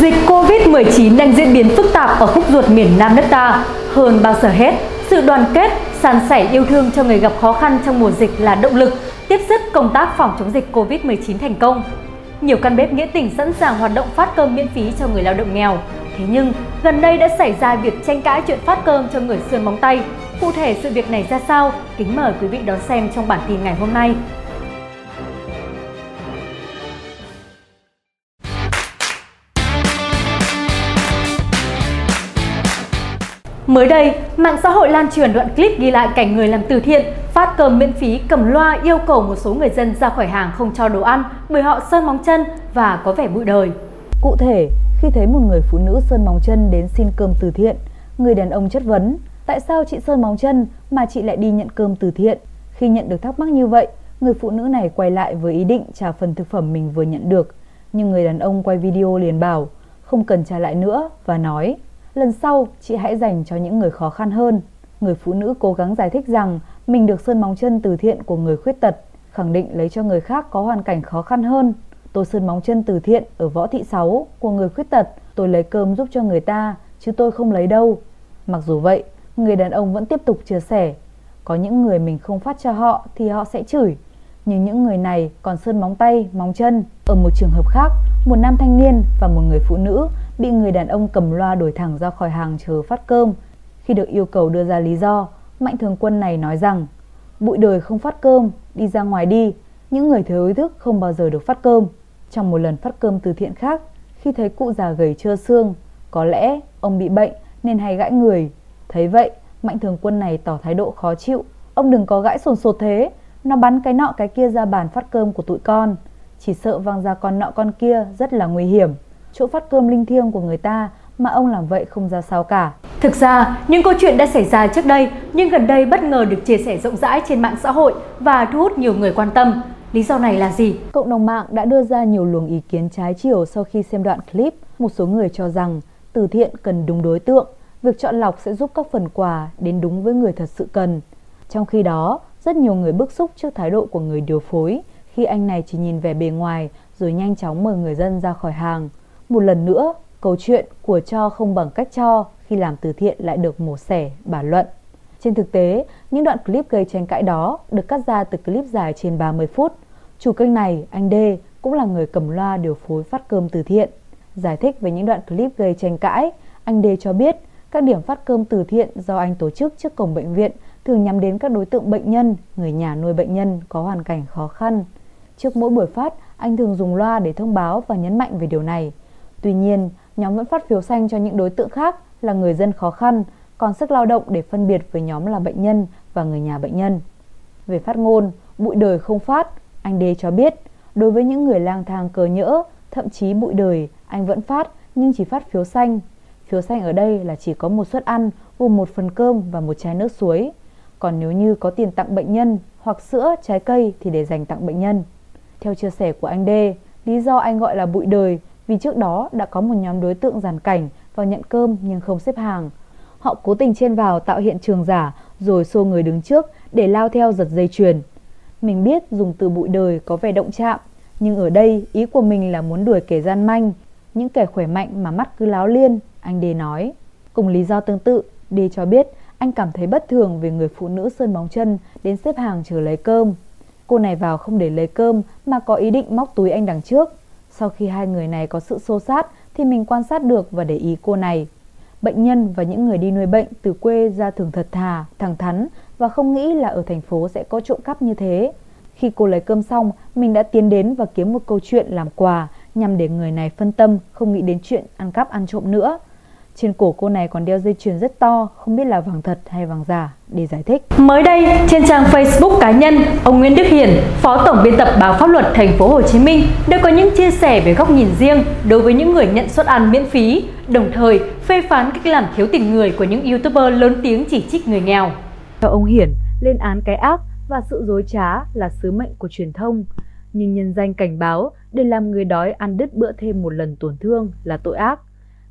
Dịch Covid-19 đang diễn biến phức tạp ở khúc ruột miền Nam nước ta. Hơn bao giờ hết, sự đoàn kết, san sẻ yêu thương cho người gặp khó khăn trong mùa dịch là động lực tiếp sức công tác phòng chống dịch Covid-19 thành công. Nhiều căn bếp nghĩa tình sẵn sàng hoạt động phát cơm miễn phí cho người lao động nghèo. Thế nhưng, gần đây đã xảy ra việc tranh cãi chuyện phát cơm cho người sườn móng tay. Cụ thể sự việc này ra sao? Kính mời quý vị đón xem trong bản tin ngày hôm nay. Mới đây, mạng xã hội lan truyền đoạn clip ghi lại cảnh người làm từ thiện phát cơm miễn phí cầm loa yêu cầu một số người dân ra khỏi hàng không cho đồ ăn bởi họ sơn móng chân và có vẻ bụi đời. Cụ thể, khi thấy một người phụ nữ sơn móng chân đến xin cơm từ thiện, người đàn ông chất vấn tại sao chị sơn móng chân mà chị lại đi nhận cơm từ thiện. Khi nhận được thắc mắc như vậy, người phụ nữ này quay lại với ý định trả phần thực phẩm mình vừa nhận được. Nhưng người đàn ông quay video liền bảo không cần trả lại nữa và nói lần sau chị hãy dành cho những người khó khăn hơn. Người phụ nữ cố gắng giải thích rằng mình được sơn móng chân từ thiện của người khuyết tật, khẳng định lấy cho người khác có hoàn cảnh khó khăn hơn. Tôi sơn móng chân từ thiện ở Võ Thị Sáu của người khuyết tật, tôi lấy cơm giúp cho người ta, chứ tôi không lấy đâu. Mặc dù vậy, người đàn ông vẫn tiếp tục chia sẻ. Có những người mình không phát cho họ thì họ sẽ chửi, nhưng những người này còn sơn móng tay, móng chân. Ở một trường hợp khác, một nam thanh niên và một người phụ nữ bị người đàn ông cầm loa đuổi thẳng ra khỏi hàng chờ phát cơm. Khi được yêu cầu đưa ra lý do, Mạnh thường quân này nói rằng Bụi đời không phát cơm, đi ra ngoài đi, những người thiếu ý thức không bao giờ được phát cơm. Trong một lần phát cơm từ thiện khác, khi thấy cụ già gầy trơ xương, có lẽ ông bị bệnh nên hay gãi người. Thấy vậy, Mạnh thường quân này tỏ thái độ khó chịu. Ông đừng có gãi sồn sột thế, nó bắn cái nọ cái kia ra bàn phát cơm của tụi con. Chỉ sợ văng ra con nọ con kia rất là nguy hiểm chỗ phát cơm linh thiêng của người ta mà ông làm vậy không ra sao cả. Thực ra, những câu chuyện đã xảy ra trước đây nhưng gần đây bất ngờ được chia sẻ rộng rãi trên mạng xã hội và thu hút nhiều người quan tâm. Lý do này là gì? Cộng đồng mạng đã đưa ra nhiều luồng ý kiến trái chiều sau khi xem đoạn clip. Một số người cho rằng từ thiện cần đúng đối tượng, việc chọn lọc sẽ giúp các phần quà đến đúng với người thật sự cần. Trong khi đó, rất nhiều người bức xúc trước thái độ của người điều phối khi anh này chỉ nhìn vẻ bề ngoài rồi nhanh chóng mời người dân ra khỏi hàng. Một lần nữa, câu chuyện của cho không bằng cách cho khi làm từ thiện lại được mổ xẻ, bàn luận. Trên thực tế, những đoạn clip gây tranh cãi đó được cắt ra từ clip dài trên 30 phút. Chủ kênh này, anh D, cũng là người cầm loa điều phối phát cơm từ thiện. Giải thích về những đoạn clip gây tranh cãi, anh D cho biết các điểm phát cơm từ thiện do anh tổ chức trước cổng bệnh viện thường nhắm đến các đối tượng bệnh nhân, người nhà nuôi bệnh nhân có hoàn cảnh khó khăn. Trước mỗi buổi phát, anh thường dùng loa để thông báo và nhấn mạnh về điều này. Tuy nhiên, nhóm vẫn phát phiếu xanh cho những đối tượng khác là người dân khó khăn, còn sức lao động để phân biệt với nhóm là bệnh nhân và người nhà bệnh nhân. Về phát ngôn, bụi đời không phát, anh Đê cho biết, đối với những người lang thang cờ nhỡ, thậm chí bụi đời, anh vẫn phát nhưng chỉ phát phiếu xanh. Phiếu xanh ở đây là chỉ có một suất ăn gồm một phần cơm và một chai nước suối. Còn nếu như có tiền tặng bệnh nhân hoặc sữa, trái cây thì để dành tặng bệnh nhân. Theo chia sẻ của anh Đê, lý do anh gọi là bụi đời vì trước đó đã có một nhóm đối tượng giàn cảnh vào nhận cơm nhưng không xếp hàng. Họ cố tình chen vào tạo hiện trường giả rồi xô người đứng trước để lao theo giật dây chuyền. Mình biết dùng từ bụi đời có vẻ động chạm, nhưng ở đây ý của mình là muốn đuổi kẻ gian manh, những kẻ khỏe mạnh mà mắt cứ láo liên, anh Đê nói. Cùng lý do tương tự, Đê cho biết anh cảm thấy bất thường về người phụ nữ sơn bóng chân đến xếp hàng chờ lấy cơm. Cô này vào không để lấy cơm mà có ý định móc túi anh đằng trước. Sau khi hai người này có sự xô sát thì mình quan sát được và để ý cô này. Bệnh nhân và những người đi nuôi bệnh từ quê ra thường thật thà, thẳng thắn và không nghĩ là ở thành phố sẽ có trộm cắp như thế. Khi cô lấy cơm xong, mình đã tiến đến và kiếm một câu chuyện làm quà nhằm để người này phân tâm, không nghĩ đến chuyện ăn cắp ăn trộm nữa. Trên cổ cô này còn đeo dây chuyền rất to, không biết là vàng thật hay vàng giả để giải thích. Mới đây, trên trang Facebook cá nhân, ông Nguyễn Đức Hiển, Phó Tổng biên tập báo Pháp luật Thành phố Hồ Chí Minh đã có những chia sẻ về góc nhìn riêng đối với những người nhận suất ăn miễn phí, đồng thời phê phán cách làm thiếu tình người của những YouTuber lớn tiếng chỉ trích người nghèo. Theo ông Hiển, lên án cái ác và sự dối trá là sứ mệnh của truyền thông, nhưng nhân danh cảnh báo để làm người đói ăn đứt bữa thêm một lần tổn thương là tội ác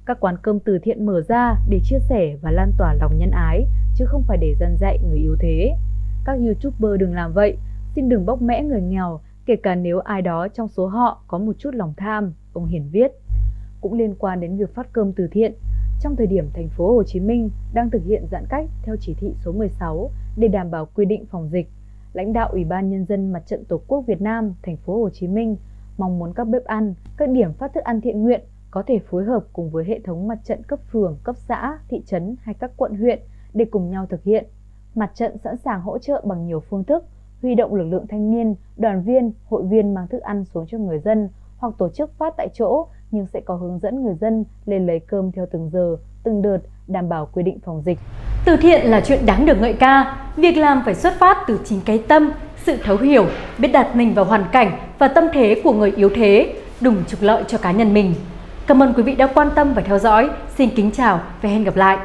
các quán cơm từ thiện mở ra để chia sẻ và lan tỏa lòng nhân ái, chứ không phải để dân dạy người yếu thế. Các YouTuber đừng làm vậy, xin đừng bóc mẽ người nghèo, kể cả nếu ai đó trong số họ có một chút lòng tham, ông Hiển viết. cũng liên quan đến việc phát cơm từ thiện. Trong thời điểm thành phố Hồ Chí Minh đang thực hiện giãn cách theo chỉ thị số 16 để đảm bảo quy định phòng dịch, lãnh đạo Ủy ban nhân dân Mặt trận Tổ quốc Việt Nam thành phố Hồ Chí Minh mong muốn các bếp ăn, các điểm phát thức ăn thiện nguyện có thể phối hợp cùng với hệ thống mặt trận cấp phường, cấp xã, thị trấn hay các quận huyện để cùng nhau thực hiện. Mặt trận sẵn sàng hỗ trợ bằng nhiều phương thức, huy động lực lượng thanh niên, đoàn viên, hội viên mang thức ăn xuống cho người dân hoặc tổ chức phát tại chỗ nhưng sẽ có hướng dẫn người dân lên lấy cơm theo từng giờ, từng đợt đảm bảo quy định phòng dịch. Từ thiện là chuyện đáng được ngợi ca, việc làm phải xuất phát từ chính cái tâm, sự thấu hiểu, biết đặt mình vào hoàn cảnh và tâm thế của người yếu thế, đừng trục lợi cho cá nhân mình. Cảm ơn quý vị đã quan tâm và theo dõi. Xin kính chào và hẹn gặp lại.